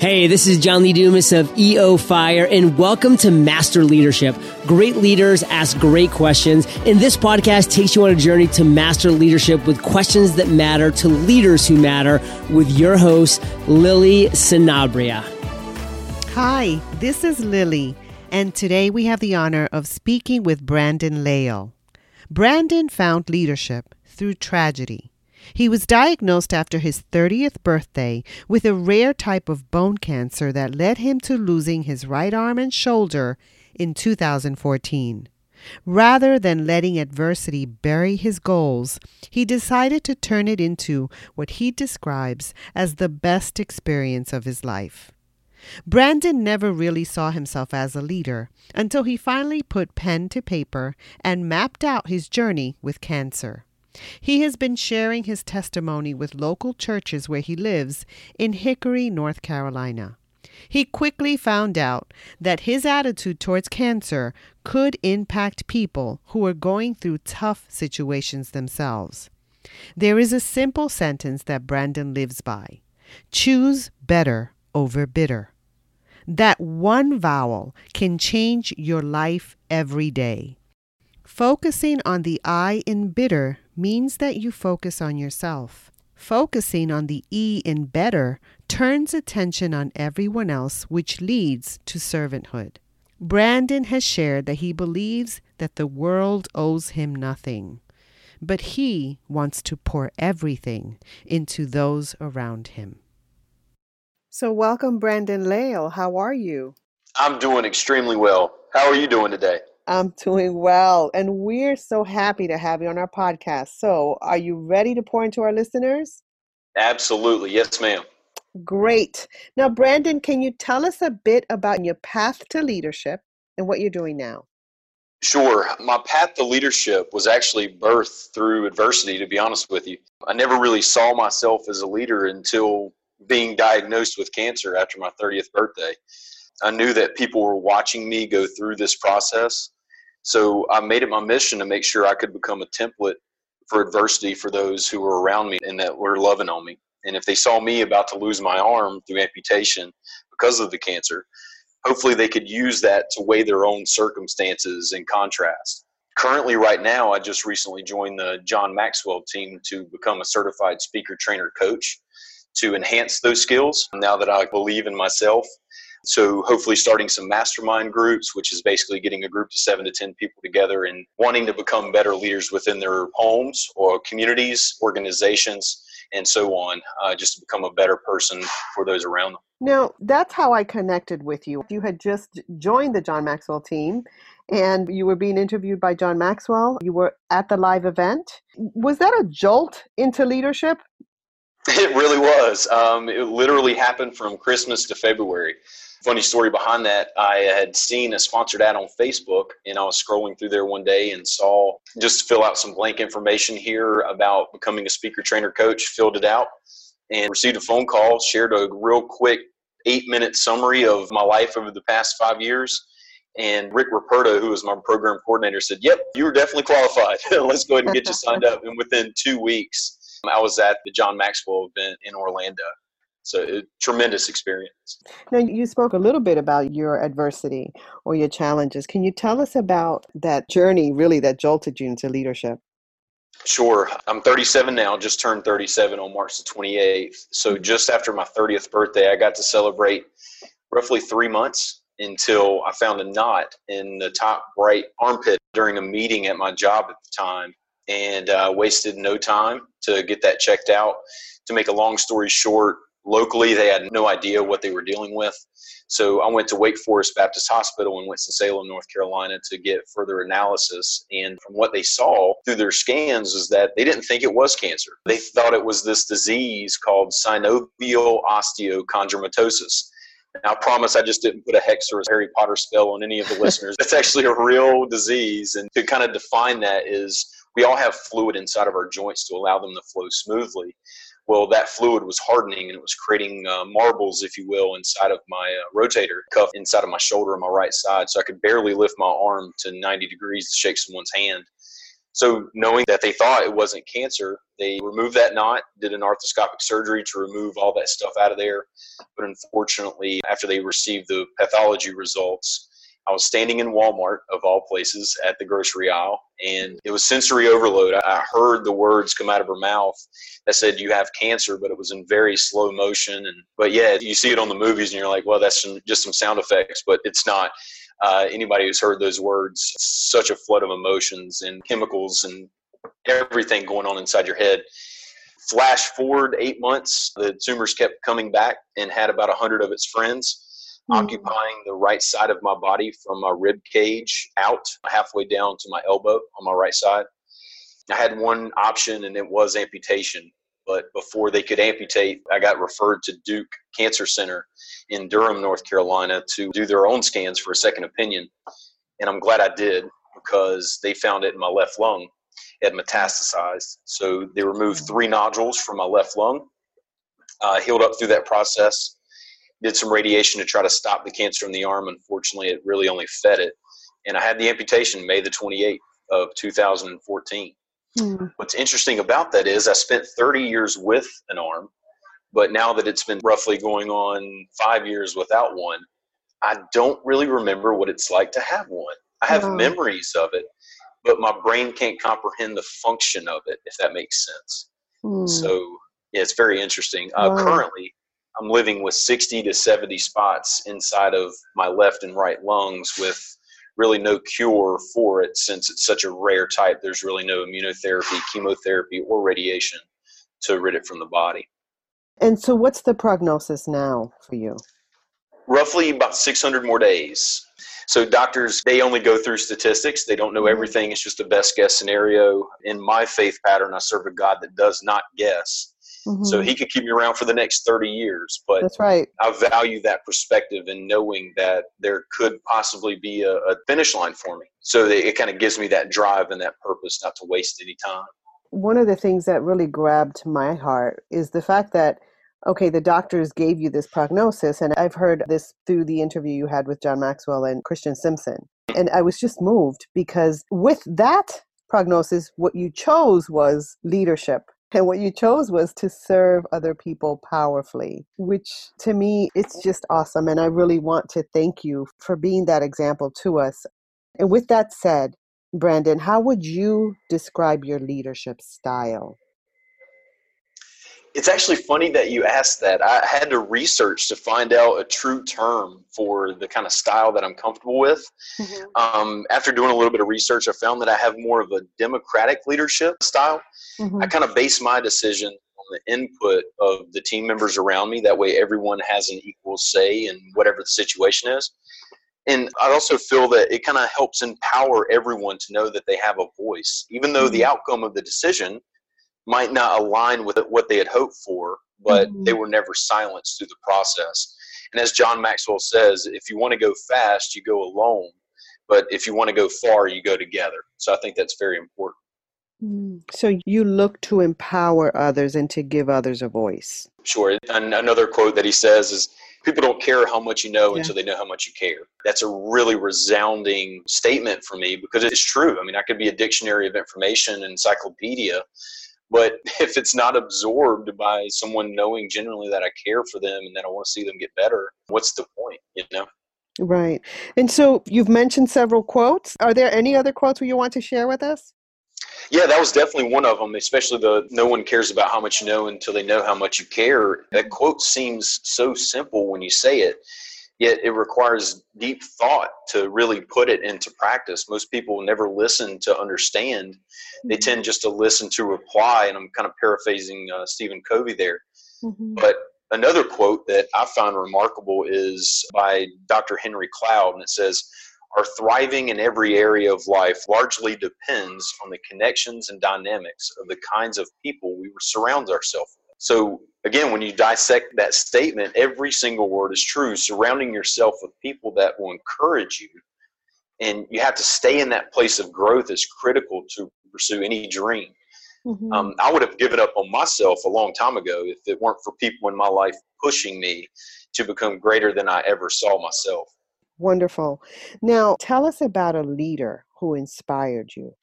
Hey, this is John Lee Dumas of EO Fire, and welcome to Master Leadership. Great leaders ask great questions, and this podcast takes you on a journey to master leadership with questions that matter to leaders who matter with your host, Lily Sinabria. Hi, this is Lily, and today we have the honor of speaking with Brandon Lail. Brandon found leadership through tragedy. He was diagnosed after his 30th birthday with a rare type of bone cancer that led him to losing his right arm and shoulder in 2014. Rather than letting adversity bury his goals, he decided to turn it into what he describes as the best experience of his life. Brandon never really saw himself as a leader until he finally put pen to paper and mapped out his journey with cancer. He has been sharing his testimony with local churches where he lives in Hickory, North Carolina. He quickly found out that his attitude towards cancer could impact people who are going through tough situations themselves. There is a simple sentence that Brandon lives by choose better over bitter. That one vowel can change your life every day. Focusing on the I in bitter means that you focus on yourself. Focusing on the E in better turns attention on everyone else, which leads to servanthood. Brandon has shared that he believes that the world owes him nothing, but he wants to pour everything into those around him. So, welcome, Brandon Lail. How are you? I'm doing extremely well. How are you doing today? I'm doing well, and we're so happy to have you on our podcast. So, are you ready to pour into our listeners? Absolutely. Yes, ma'am. Great. Now, Brandon, can you tell us a bit about your path to leadership and what you're doing now? Sure. My path to leadership was actually birthed through adversity, to be honest with you. I never really saw myself as a leader until being diagnosed with cancer after my 30th birthday. I knew that people were watching me go through this process. So I made it my mission to make sure I could become a template for adversity for those who were around me and that were loving on me. And if they saw me about to lose my arm through amputation because of the cancer, hopefully they could use that to weigh their own circumstances in contrast. Currently, right now, I just recently joined the John Maxwell team to become a certified speaker trainer coach to enhance those skills now that I believe in myself so hopefully starting some mastermind groups, which is basically getting a group of seven to 10 people together and wanting to become better leaders within their homes or communities, organizations, and so on, uh, just to become a better person for those around them. Now, that's how I connected with you. You had just joined the John Maxwell team and you were being interviewed by John Maxwell. You were at the live event. Was that a jolt into leadership? It really was. Um, it literally happened from Christmas to February funny story behind that i had seen a sponsored ad on facebook and i was scrolling through there one day and saw just fill out some blank information here about becoming a speaker trainer coach filled it out and received a phone call shared a real quick eight minute summary of my life over the past five years and Rick Ruperto, who was my program coordinator, said, Yep, you were definitely qualified. Let's go ahead and get you signed up. And within two weeks, I was at the John Maxwell event in Orlando so a tremendous experience. Now, you spoke a little bit about your adversity or your challenges. Can you tell us about that journey, really, that jolted you into leadership? Sure. I'm 37 now, just turned 37 on March the 28th. So, just after my 30th birthday, I got to celebrate roughly three months until I found a knot in the top right armpit during a meeting at my job at the time and uh, wasted no time to get that checked out. To make a long story short, locally they had no idea what they were dealing with. So i went to wake forest baptist hospital in winston-salem north carolina to get further analysis. And from what they saw through their scans is that they didn't think it was cancer. They thought it was this disease called synovial osteochondromatosis. Now, I promise I just didn't put a hex or a Harry Potter spell on any of the listeners. That's actually a real disease. And to kind of define that is we all have fluid inside of our joints to allow them to flow smoothly Well, that fluid was hardening and it was creating uh, marbles, if you will, inside of my uh, rotator cuff inside of my shoulder on my right side. So I could barely lift my arm to 90 degrees to shake someone's hand. So, knowing that they thought it wasn't cancer, they removed that knot, did an arthroscopic surgery to remove all that stuff out of there. But unfortunately, after they received the pathology results, I was standing in Walmart, of all places, at the grocery aisle, and it was sensory overload. I heard the words come out of her mouth that said, "You have cancer," but it was in very slow motion. And but yeah, you see it on the movies, and you're like, "Well, that's some, just some sound effects," but it's not. Uh, anybody who's heard those words, such a flood of emotions and chemicals and everything going on inside your head. Flash forward eight months, the tumors kept coming back and had about a hundred of its friends mm-hmm. occupying the right side of my body from my rib cage out halfway down to my elbow on my right side. I had one option and it was amputation. But before they could amputate, I got referred to Duke Cancer Center in Durham, North Carolina to do their own scans for a second opinion. And I'm glad I did because they found it in my left lung. It had metastasized. So they removed three nodules from my left lung, uh, healed up through that process, did some radiation to try to stop the cancer in the arm. Unfortunately, it really only fed it. And I had the amputation May the 28th of 2014. Hmm. What's interesting about that is I spent 30 years with an arm, but now that it's been roughly going on five years without one, I don't really remember what it's like to have one. I have memories of it, but my brain can't comprehend the function of it, if that makes sense. Hmm. So, yeah, it's very interesting. Uh, Currently, I'm living with 60 to 70 spots inside of my left and right lungs with really no cure for it since it's such a rare type. There's really no immunotherapy, chemotherapy, or radiation to rid it from the body. And so, what's the prognosis now for you? Roughly about 600 more days. So, doctors, they only go through statistics. They don't know mm-hmm. everything. It's just a best guess scenario. In my faith pattern, I serve a God that does not guess. Mm-hmm. So he could keep me around for the next 30 years. But that's right. I value that perspective and knowing that there could possibly be a, a finish line for me. So it kind of gives me that drive and that purpose not to waste any time. One of the things that really grabbed my heart is the fact that okay, the doctors gave you this prognosis, and I've heard this through the interview you had with John Maxwell and Christian Simpson. And I was just moved because with that prognosis, what you chose was leadership and what you chose was to serve other people powerfully, which to me, it's just awesome. And I really want to thank you for being that example to us. And with that said, Brandon, how would you describe your leadership style? It's actually funny that you asked that. I had to research to find out a true term for the kind of style that I'm comfortable with. Mm-hmm. Um, after doing a little bit of research, I found that I have more of a democratic leadership style. Mm-hmm. I kind of base my decision on the input of the team members around me. That way, everyone has an equal say in whatever the situation is. And I also feel that it kind of helps empower everyone to know that they have a voice, even though mm-hmm. the outcome of the decision might not align with what they had hoped for, but mm-hmm. they were never silenced through the process. And as John Maxwell says, if you want to go fast, you go alone. But if you want to go far, you go together. So I think that's very important. Mm. So you look to empower others and to give others a voice. Sure. And another quote that he says is people don't care how much you know yeah. until they know how much you care. That's a really resounding statement for me because it's true. I mean, I could be a dictionary of information, encyclopedia, but if it's not absorbed by someone knowing generally that I care for them and that I want to see them get better, what's the point, you know? Right. And so you've mentioned several quotes. Are there any other quotes you want to share with us? Yeah, that was definitely one of them, especially the no one cares about how much you know until they know how much you care. That quote seems so simple when you say it, yet it requires deep thought to really put it into practice. Most people never listen to understand, they mm-hmm. tend just to listen to reply. And I'm kind of paraphrasing uh, Stephen Covey there. Mm-hmm. But another quote that I found remarkable is by Dr. Henry Cloud, and it says, our thriving in every area of life largely depends on the connections and dynamics of the kinds of people we surround ourselves with. So, again, when you dissect that statement, every single word is true. Surrounding yourself with people that will encourage you, and you have to stay in that place of growth is critical to pursue any dream. Mm-hmm. Um, I would have given up on myself a long time ago if it weren't for people in my life pushing me to become greater than I ever saw myself. Wonderful. Now, tell us about a leader who inspired you.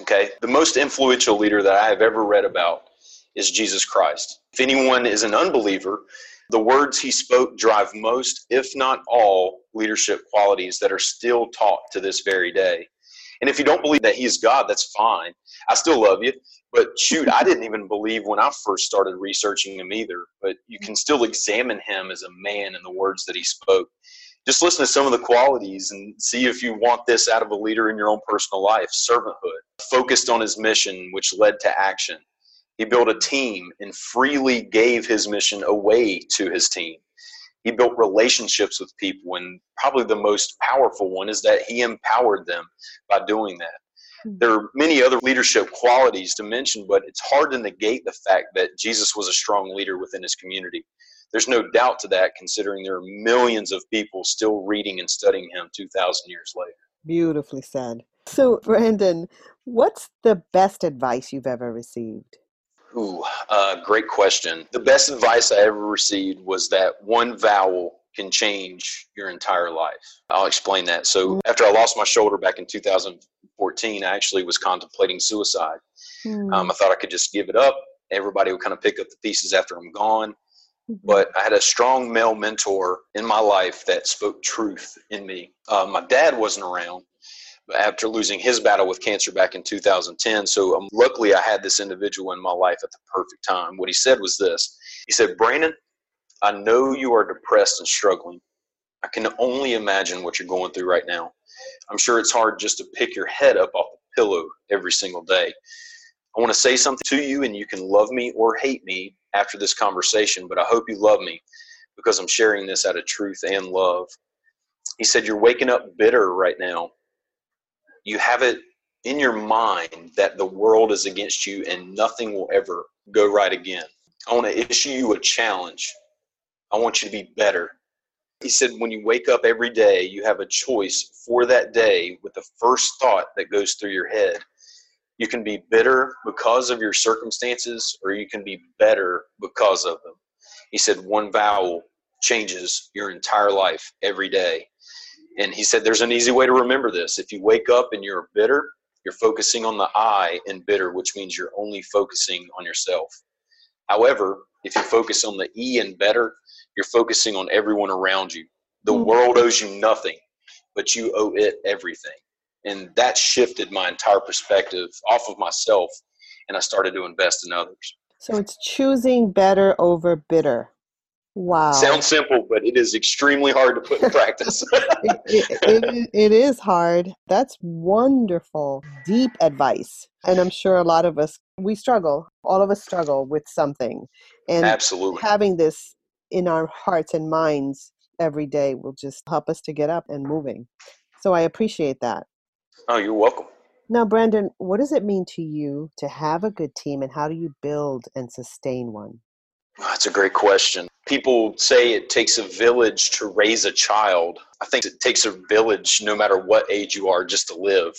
Okay. The most influential leader that I have ever read about is Jesus Christ. If anyone is an unbeliever, the words he spoke drive most, if not all, leadership qualities that are still taught to this very day. And if you don't believe that he's God, that's fine. I still love you. But shoot, I didn't even believe when I first started researching him either. But you can still examine him as a man and the words that he spoke. Just listen to some of the qualities and see if you want this out of a leader in your own personal life. Servanthood, focused on his mission, which led to action. He built a team and freely gave his mission away to his team. He built relationships with people, and probably the most powerful one is that he empowered them by doing that. Hmm. There are many other leadership qualities to mention, but it's hard to negate the fact that Jesus was a strong leader within his community. There's no doubt to that, considering there are millions of people still reading and studying him 2,000 years later. Beautifully said. So, Brandon, what's the best advice you've ever received? Ooh, uh, great question. The best advice I ever received was that one vowel can change your entire life. I'll explain that. So, after I lost my shoulder back in 2014, I actually was contemplating suicide. Mm. Um, I thought I could just give it up. Everybody would kind of pick up the pieces after I'm gone. Mm-hmm. But I had a strong male mentor in my life that spoke truth in me. Uh, my dad wasn't around, after losing his battle with cancer back in 2010. So um, luckily, I had this individual in my life at the perfect time. What he said was this He said, Brandon, I know you are depressed and struggling. I can only imagine what you're going through right now. I'm sure it's hard just to pick your head up off the pillow every single day. I want to say something to you, and you can love me or hate me after this conversation, but I hope you love me because I'm sharing this out of truth and love. He said, You're waking up bitter right now you have it in your mind that the world is against you and nothing will ever go right again. I want to issue you a challenge. I want you to be better. He said, when you wake up every day, you have a choice for that day with the first thought that goes through your head. You can be bitter because of your circumstances, or you can be better because of them. He said, one vowel changes your entire life every day. And he said, There's an easy way to remember this. If you wake up and you're bitter, you're focusing on the I in bitter, which means you're only focusing on yourself. However, if you focus on the E in better, you're focusing on everyone around you. The mm-hmm. world owes you nothing, but you owe it everything. And that shifted my entire perspective off of myself, and I started to invest in others. So it's choosing better over bitter. Wow. Sounds simple, but it is extremely hard to put in practice. it, it, it, is hard. That's wonderful, deep advice. And I'm sure a lot of us, we struggle. All of us struggle with something. And Absolutely. having this in our hearts and minds every day will just help us to get up and moving. So I appreciate that. Oh, you're welcome. Now, Brandon, what does it mean to you to have a good team and how do you build and sustain one? That's a great question. People say it takes a village to raise a child. I think it takes a village, no matter what age you are, just to live.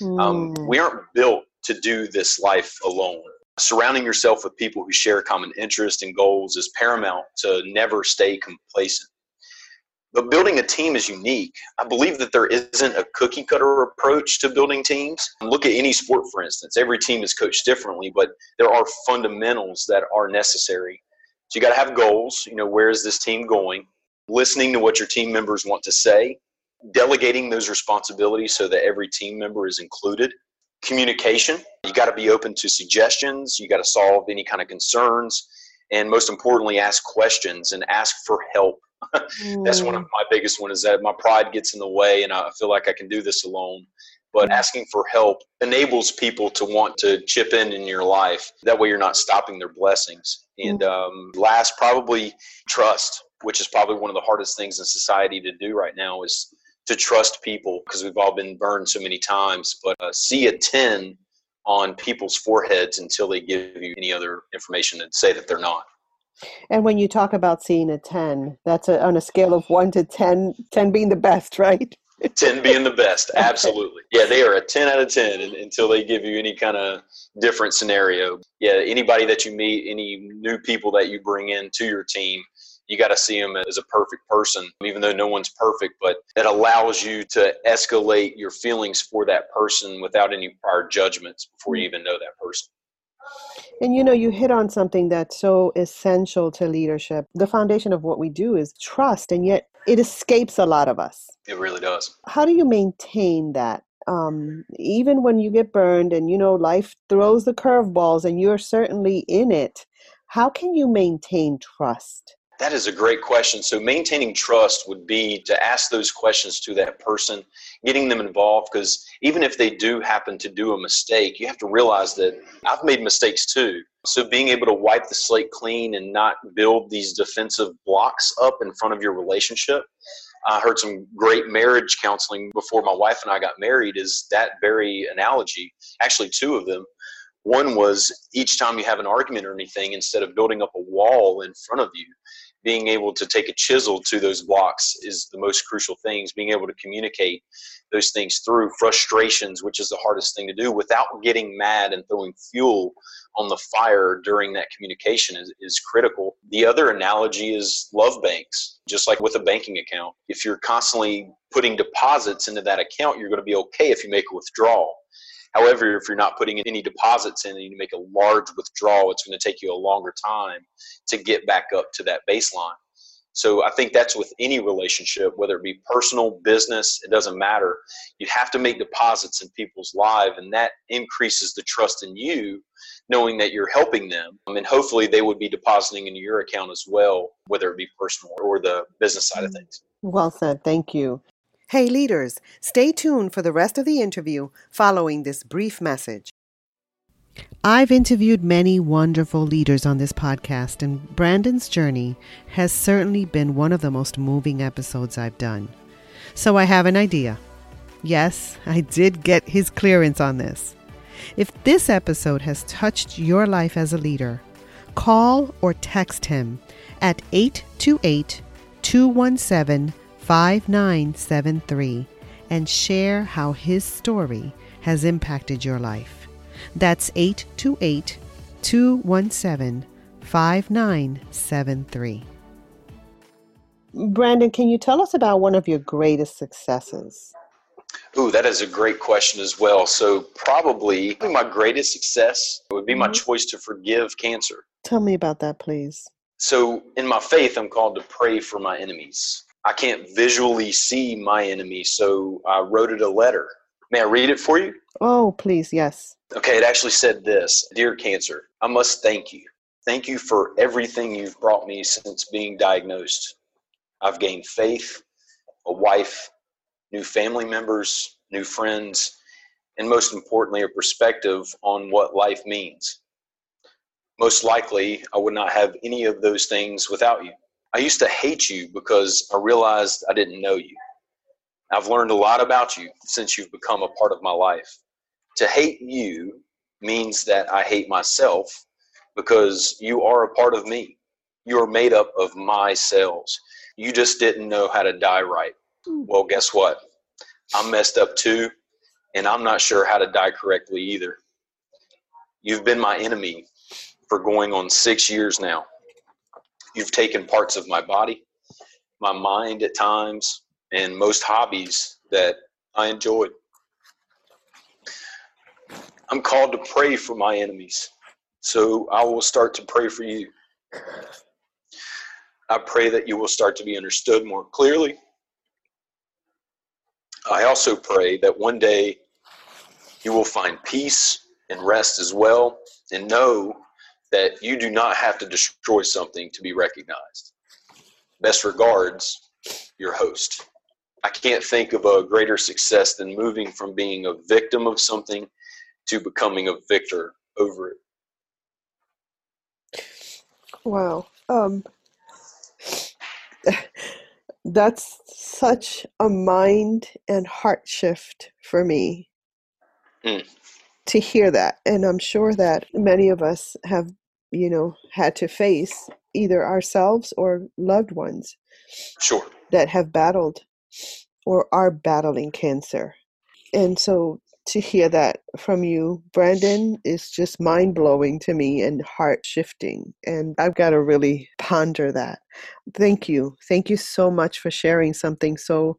Mm. Um, hmm. we aren't built to do this life alone. Surrounding yourself with people who share common interests and goals is paramount to never stay complacent. But building a team is unique. I believe that there isn't a cookie cutter approach to building teams. Look at any sport, for instance. Every team is coached differently, but there are fundamentals that are necessary so you got to have goals. You know, where is this team going? Listening to what your team members want to say, delegating those responsibilities so that every team member is included. Communication. You got to be open to suggestions. You got to solve any kind of concerns. And most importantly, ask questions and ask for help. That's one of mm. my biggest one is that my pride gets in the way and I feel like I can do this alone but asking for help enables people to want to chip in in your life. That way, you're not stopping their blessings. And mm. um, last, probably trust, which is probably one of the hardest things in society to do right now is to trust people because we've all been burned so many times. But uh, see a 10 on people's foreheads until they give you any other information and say that they're not. And when you talk about seeing a 10, that's a, on a scale of 1 to 10, 10 being the best, right? 10 being the best. Absolutely. Yeah, they are a 10 out of 10 until they give you any kind of different scenario. Yeah, anybody that you meet, any new people that you bring in to your team, you got to see them as a perfect person, even though no one's perfect, but it allows you to escalate your feelings for that person without any prior judgments before you mm. even know that person. And you know, you hit on something that's so essential to leadership. The foundation of what we do is trust, and yet it escapes a lot of us. It really does. How do you maintain that? Um, even when you get burned and you know life throws the curveballs and you're certainly in it, how can you maintain trust? That is a great question. So, maintaining trust would be to ask those questions to that person, getting them involved, because even if they do happen to do a mistake, you have to realize that I've made mistakes too. So, being able to wipe the slate clean and not build these defensive blocks up in front of your relationship. I heard some great marriage counseling before my wife and I got married, is that very analogy, actually, two of them. One was each time you have an argument or anything, instead of building up a wall in front of you, being able to take a chisel to those blocks is the most crucial things. Being able to communicate those things through frustrations which is the hardest thing to do without getting mad and throwing fuel on the fire during that communication is, is critical. The other analogy is love banks. Just like with a banking account if you're constantly putting deposits into that account you're going to be okay if you make a withdrawal However, if you're not putting any deposits in and you make a large withdrawal, it's going to take you a longer time to get back up to that baseline. So I think that's with any relationship, whether it be personal, business, it doesn't matter. You have to make deposits in people's lives, and that increases the trust in you, knowing that you're helping them. Mean, hopefully they would be depositing into your account as well, whether it be personal or the business side of mm. things. Well said. Thank you. Hey, leaders, stay tuned for the rest of the interview following this brief message. I've interviewed many wonderful leaders on this podcast, and Brandon's journey has certainly been one of the most moving episodes I've done. So I have an idea. Yes, I did get his clearance on this. If this episode has touched your life as a leader, call or text him at 828 217 5973 and share how his story has impacted your life. That's 828 217 5973. Brandon, can you tell us about one of your greatest successes? Ooh, that is a great question as well. So, probably my greatest success would be mm-hmm. my choice to forgive cancer. Tell me about that, please. So, in my faith, I'm called to pray for my enemies. I can't visually see my enemy, so I wrote it a letter. May I read it for you? Oh, please, yes. Okay, it actually said this Dear Cancer, I must thank you. Thank you for everything you've brought me since being diagnosed. I've gained faith, a wife, new family members, new friends, and most importantly, a perspective on what life means. Most likely, I would not have any of those things without you. I used to hate you because I realized I didn't know you. I've learned a lot about you since you've become a part of my life. To hate you means that I hate myself because you are a part of me. You are made up of my cells. You just didn't know how to die right. Well, guess what? I'm messed up too, and I'm not sure how to die correctly either. You've been my enemy for going on six years now. You've taken parts of my body, my mind at times, and most hobbies that I enjoyed. I'm called to pray for my enemies, so I will start to pray for you. I pray that you will start to be understood more clearly. I also pray that one day you will find peace and rest as well, and know that you do not have to destroy something to be recognized. Best regards, your host. I can't think of a greater success than moving from being a victim of something to becoming a victor over it. Wow. Um, that's such a mind and heart shift for me mm. to hear that. And I'm sure that many of us have you know had to face either ourselves or loved ones sure that have battled or are battling cancer. And so to hear that from you, Brandon, is just mind blowing to me and heart shifting. And I've got to really ponder that. Thank you. Thank you so much for sharing something so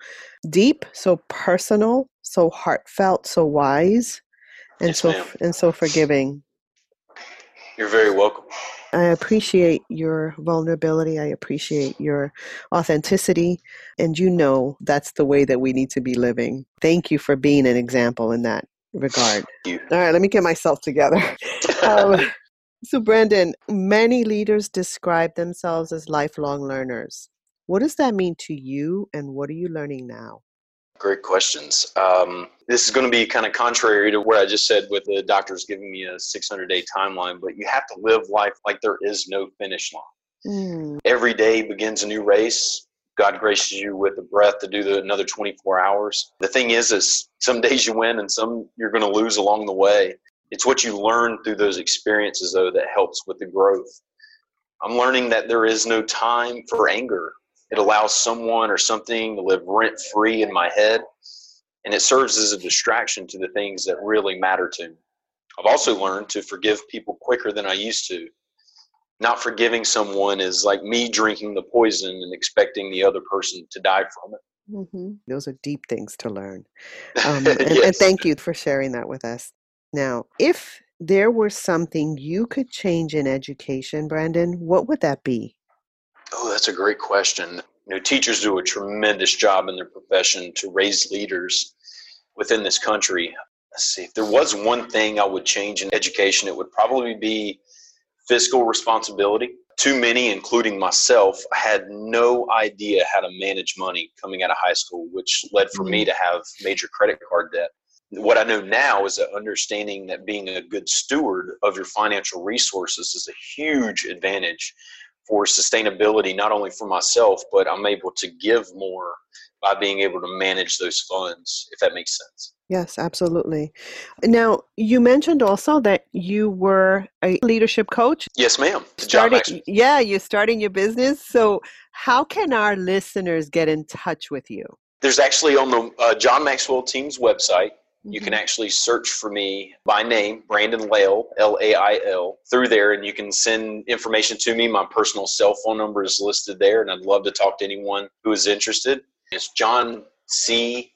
deep, so personal, so heartfelt, so wise, and Yes, so ma'am. and so forgiving. You're very welcome. I appreciate your vulnerability. I appreciate your authenticity. And you know that's the way that we need to be living. Thank you for being an example in that regard. All right, let me get myself together. Um, so, Brandon, many leaders describe themselves as lifelong learners. What does that mean to you, and what are you learning now? Great questions. Um, this is going to be kind of contrary to what I just said with the doctors giving me a 600 day timeline, but you have to live life like there is no finish line. Mm, Every day begins a new race. God graces you with the breath to do the, another 24 hours. The thing is, is some days you win and some you're going to lose along the way. It's what you learn through those experiences, though, that helps with the growth. I'm learning that there is no time for anger. It allows someone or something to live rent free in my head, and it serves as a distraction to the things that really matter to me. I've also learned to forgive people quicker than I used to. Not forgiving someone is like me drinking the poison and expecting the other person to die from it. hmm Those are deep things to learn. Um, and, and thank you for sharing that with us. Now, if there were something you could change in education, Brandon, what would that be? Oh, that's a great question. You know, teachers do a tremendous job in their profession to raise leaders within this country. Let's see, if there was one thing I would change in education, it would probably be fiscal responsibility. Too many, including myself, had no idea how to manage money coming out of high school, which led for me mm-hmm. to have major credit card debt. What I know now is that understanding that being a good steward of your financial resources is a huge advantage for sustainability, not only for myself, but I'm able to give more by being able to manage those funds, if that makes sense. Yes, absolutely. Now, you mentioned also that you were a leadership coach. Yes, ma'am. John Starting, Maxwell. yeah, you're starting your business. So, how can our listeners get in touch with you? There's actually on the uh, John Maxwell team's website, you Mm-hmm. can actually search for me by name, Brandon Lail, L A I L, through there, and you can send information to me. My personal cell phone number is listed there, and I'd love to talk to anyone who is interested. It's John C.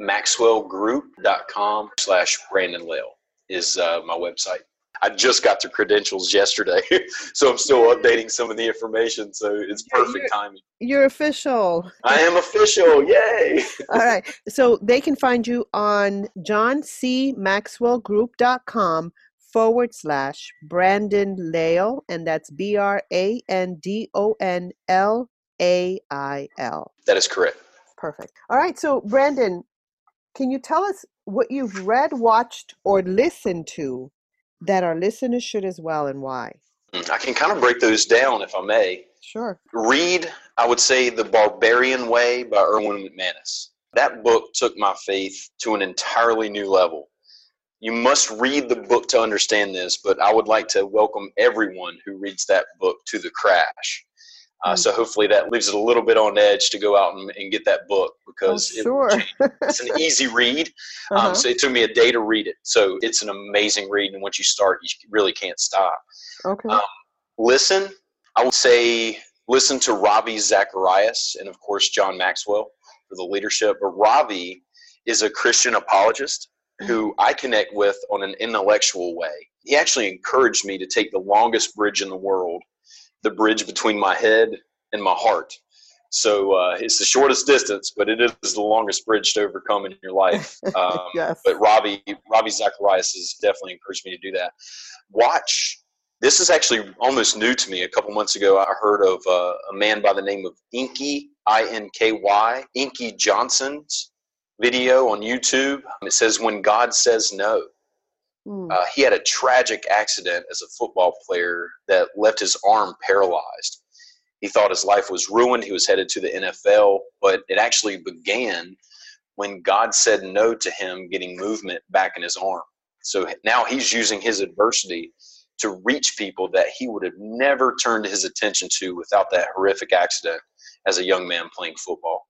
MaxwellGroup.com slash Brandon Lail is uh, my website. I just got the credentials yesterday, so I'm still updating some of the information. So it's perfect you're- timing. You're official. I am official! Yay! All right. So they can find you on johncmaxwellgroup.com forward slash Brandon Lail, and that's B R A N D O N L A I L. That is correct. Perfect. All right. So, Brandon, can you tell us what you've read, watched, or listened to that our listeners should as well, and why? Mm, I can kind of break those down if I may. Sure. Read, I would say, The Barbarian Way by Erwin McManus. That book took my faith to an entirely new level. You must read the book to understand this, but I would like to welcome everyone who reads that book to the crash. Uh, Mm. So hopefully that leaves it a little bit on edge to go out and, and get that book because oh, it- it's an easy read. Uh-huh. Um, so it took me a day to read it. So it's an amazing read, and once you start, you really can't stop okay. um, listen i would say listen to ravi zacharias and of course john maxwell for the leadership but ravi is a christian apologist who i connect with on an intellectual way he actually encouraged me to take the longest bridge in the world the bridge between my head and my heart so uh, it's the shortest distance but it is the longest bridge to overcome in your life um, yes. but Ravi, Ravi Zacharias has definitely encouraged me to do that. Watch. This is actually almost new to me. A couple months ago, I heard of uh, a man by the name of Inky I N K Y Inky Johnson's video on YouTube. It says when God says no. Mm. Uh, he had a tragic accident as a football player that left his arm paralyzed. He thought his life was ruined. He was headed to the NFL, but it actually began when God said no to him getting movement back in his arm. So now he's using his adversity to reach people that he would have never turned his attention to without that horrific accident as a young man playing football.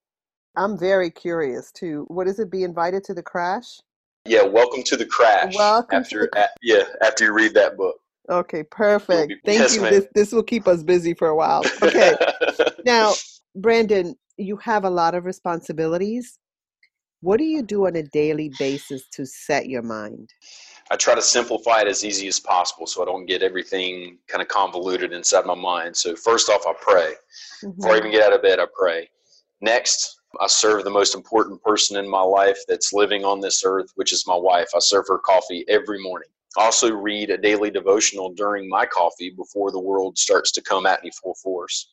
I'm very curious too. What is it? Be invited to the crash? Yeah, welcome to the crash. Welcome after to the... a, yeah, after you read that book. Okay, perfect. Be, Thank yes, you. This this will keep us busy for a while. Okay. now, Brandon, you have a lot of responsibilities. What do you do on a daily basis to set your mind? I try to simplify it as easy as possible so I don't get everything kind of convoluted inside my mind. So, first off, I pray. Mm-hmm. Before I even get out of bed, I pray. Next, I serve the most important person in my life that's living on this earth, which is my wife. I serve her coffee every morning. I also read a daily devotional during my coffee before the world starts to come at me full force.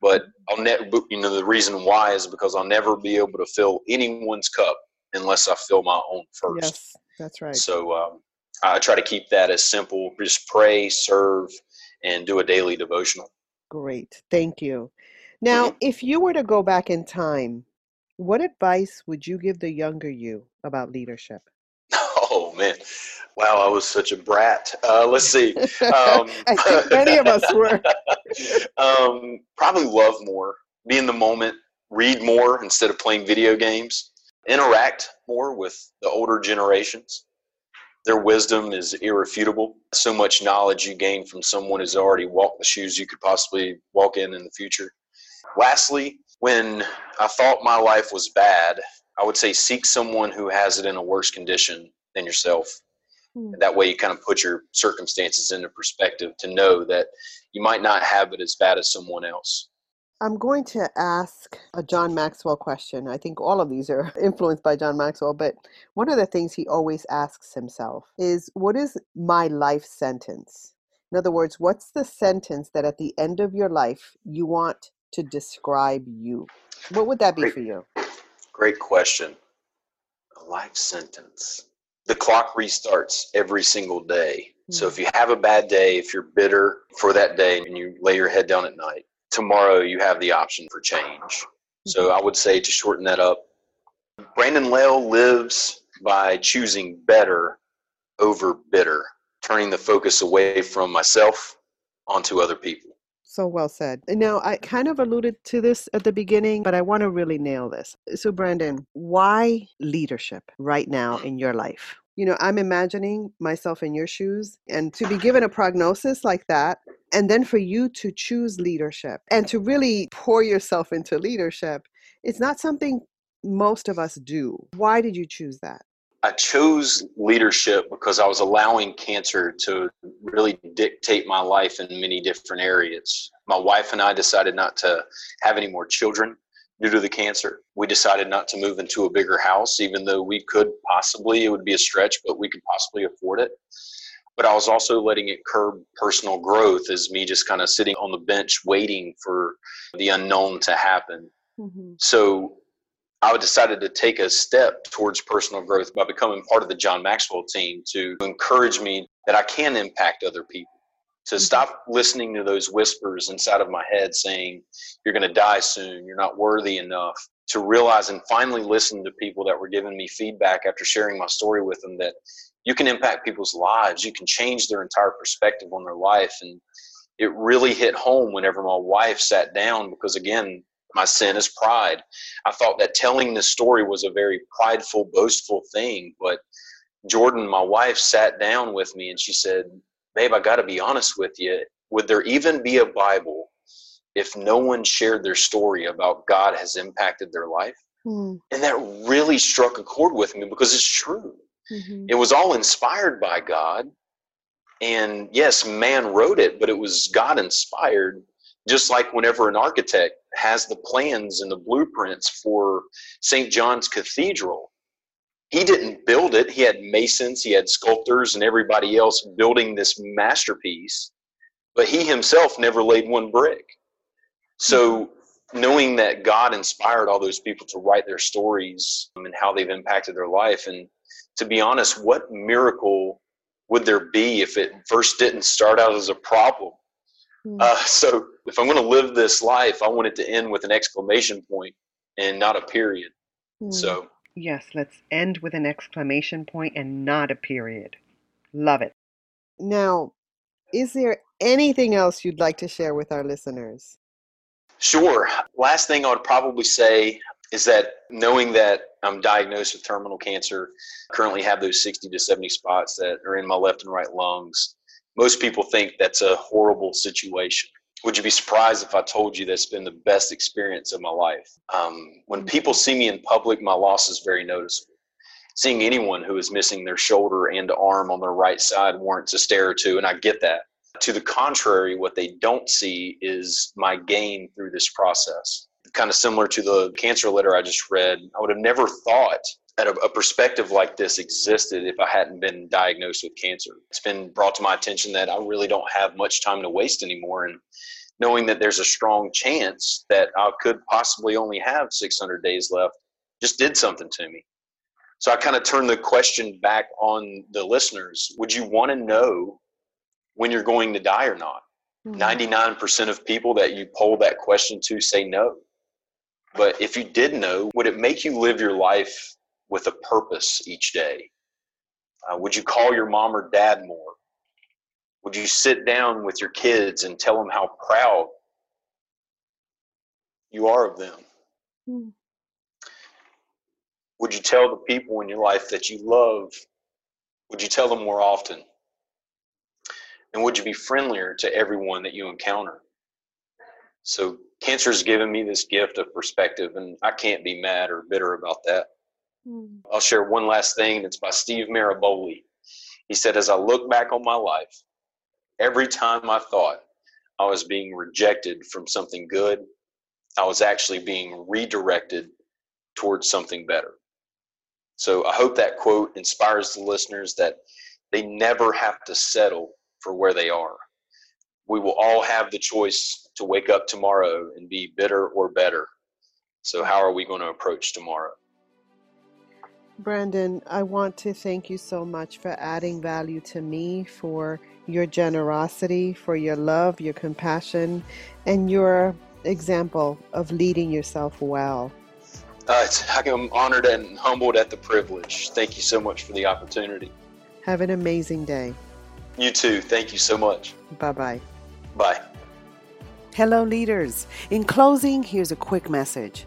But I'll never, you know, the reason why is because I'll never be able to fill anyone's cup unless I fill my own first. Yes, that's right. So um, I try to keep that as simple. Just pray, serve, and do a daily devotional. Great. Thank you. Now, if you were to go back in time, what advice would you give the younger you about leadership? Oh man, wow! I was such a brat. Uh, let's see. Um, I think many of us were. um, probably love more, be in the moment, read more instead of playing video games, interact more with the older generations. Their wisdom is irrefutable. So much knowledge you gain from someone who's already walked the shoes you could possibly walk in in the future. Lastly, when I thought my life was bad, I would say seek someone who has it in a worse condition than yourself. Hmm. That way, you kind of put your circumstances into perspective to know that you might not have it as bad as someone else. I'm going to ask a John Maxwell question. I think all of these are influenced by John Maxwell, but one of the things he always asks himself is what is my life sentence? In other words, what's the sentence that at the end of your life you want to describe you? What would that be Great. for you? Great question. A life sentence. The clock restarts every single day. So hmm. if you have a bad day, if you're bitter for that day and you lay your head down at night, tomorrow you have the option for change. So hmm. I would say to shorten that up, Brandon Lail lives by choosing better over bitter, turning the focus away from myself onto other people. So well said. Now, I kind of alluded to this at the beginning, but I want to really nail this. So, Brandon, why leadership right now in your life? You know, I'm imagining myself in your shoes and to be given a prognosis like that, and then for you to choose leadership and to really pour yourself into leadership, it's not something most of us do. Why did you choose that? I chose leadership because I was allowing cancer to really dictate my life in many different areas. My wife and I decided not to have any more children due to the cancer. We decided not to move into a bigger house, even though we could possibly, it would be a stretch, but we could possibly afford it. But I was also letting it curb personal growth as me just kind of sitting on the bench waiting for the unknown to happen. Mm-hmm. So I decided to take a step towards personal growth by becoming part of the John Maxwell team to encourage me that I can impact other people. To mm-hmm. stop listening to those whispers inside of my head saying, you're going to die soon, you're not worthy enough. To realize and finally listen to people that were giving me feedback after sharing my story with them that you can impact people's lives, you can change their entire perspective on their life. And it really hit home whenever my wife sat down because, again, my sin is pride. I thought that telling this story was a very prideful, boastful thing. But Jordan, my wife, sat down with me and she said, Babe, I got to be honest with you. Would there even be a Bible if no one shared their story about God has impacted their life? Hmm. And that really struck a chord with me because it's true. Mhm. It was all inspired by God. And yes, man wrote it, but it was God inspired. Just like whenever an architect has the plans and the blueprints for St. John's Cathedral, he didn't build it. He had masons, he had sculptors, and everybody else building this masterpiece, but he himself never laid one brick. So, knowing that God inspired all those people to write their stories um, and how they've impacted their life, and to be honest, what miracle would there be if it first didn't start out as a problem? Hmm. Uh, so, if I'm going to live this life, I want it to end with an exclamation point and not a period. Hmm. So, Yes, let's end with an exclamation point and not a period. Love it. Now, is there anything else you'd like to share with our listeners? Sure. Last thing I would probably say is that knowing that I'm diagnosed with terminal cancer, currently have those 60 to 70 spots that are in my left and right lungs. Most people think that's a horrible situation. Would you be surprised if I told you that's been the best experience of my life? Um, when people see me in public, my loss is very noticeable. Seeing anyone who is missing their shoulder and arm on their right side warrants a stare or two, and I get that. To the contrary, what they don't see is my gain through this process kind of similar to the cancer letter I just read. I would have never thought that a, a, perspective like this existed if I hadn't been diagnosed with cancer. It's been brought to my attention that I really don't have much time to waste anymore. And knowing that there's a strong chance that I could possibly only have 600 days left just did something to me. So I kind of turned the question back on the listeners. Would you want to know when you're going to die or not? Mm-hmm. 99% of people that you poll that question to say no. But if you did know, would it make you live your life with a purpose each day? Uh, would you call your mom or dad more? Would you sit down with your kids and tell them how proud you are of them? Mm. Would you tell the people in your life that you love? Would you tell them more often? And would you be friendlier to everyone that you encounter? So cancer has given me this gift of perspective, and I can't be mad or bitter about that. Mm. I'll share one last thing. and It's by Steve Maraboli. He said, As I look back on my life, every time I thought I was being rejected from something good, I was actually being redirected towards something better. So I hope that quote inspires the listeners that they never have to settle for where they are. We will all have the choice to wake up tomorrow and be bitter or better. So, how are we going to approach tomorrow? Brandon, I want to thank you so much for adding value to me, for your generosity, for your love, your compassion, and your example of leading yourself well. Uh, I'm honored and humbled at the privilege. Thank you so much for the opportunity. Have an amazing day. You too. Thank you so much. Bye-bye. Bye. Hello, leaders. In closing, here's a quick message.